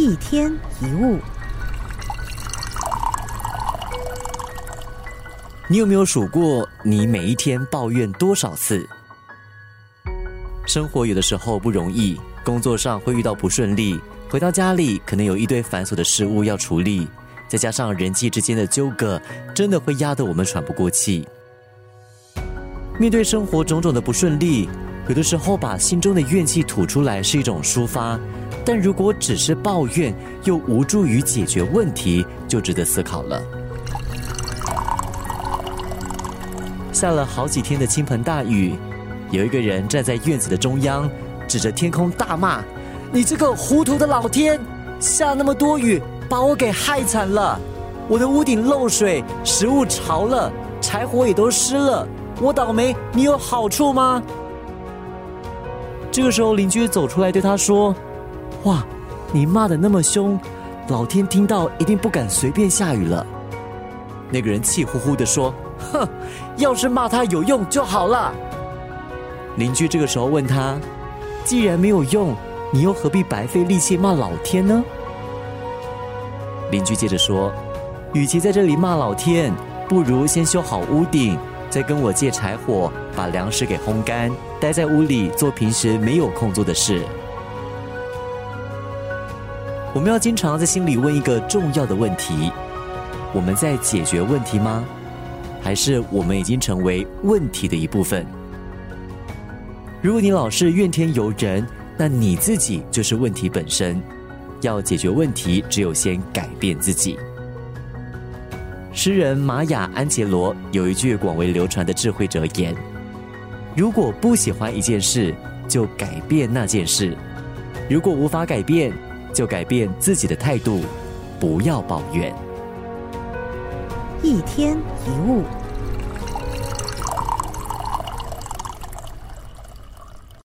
一天一物，你有没有数过你每一天抱怨多少次？生活有的时候不容易，工作上会遇到不顺利，回到家里可能有一堆繁琐的事物要处理，再加上人际之间的纠葛，真的会压得我们喘不过气。面对生活种种的不顺利，有的时候把心中的怨气吐出来是一种抒发。但如果只是抱怨，又无助于解决问题，就值得思考了。下了好几天的倾盆大雨，有一个人站在院子的中央，指着天空大骂：“你这个糊涂的老天！下那么多雨，把我给害惨了！我的屋顶漏水，食物潮了，柴火也都湿了，我倒霉，你有好处吗？”这个时候，邻居走出来对他说。哇，你骂的那么凶，老天听到一定不敢随便下雨了。那个人气呼呼的说：“哼，要是骂他有用就好了。”邻居这个时候问他：“既然没有用，你又何必白费力气骂老天呢？”邻居接着说：“与其在这里骂老天，不如先修好屋顶，再跟我借柴火，把粮食给烘干，待在屋里做平时没有空做的事。”我们要经常在心里问一个重要的问题：我们在解决问题吗？还是我们已经成为问题的一部分？如果你老是怨天尤人，那你自己就是问题本身。要解决问题，只有先改变自己。诗人玛雅·安杰罗有一句广为流传的智慧哲言：如果不喜欢一件事，就改变那件事；如果无法改变，就改变自己的态度，不要抱怨。一天一物。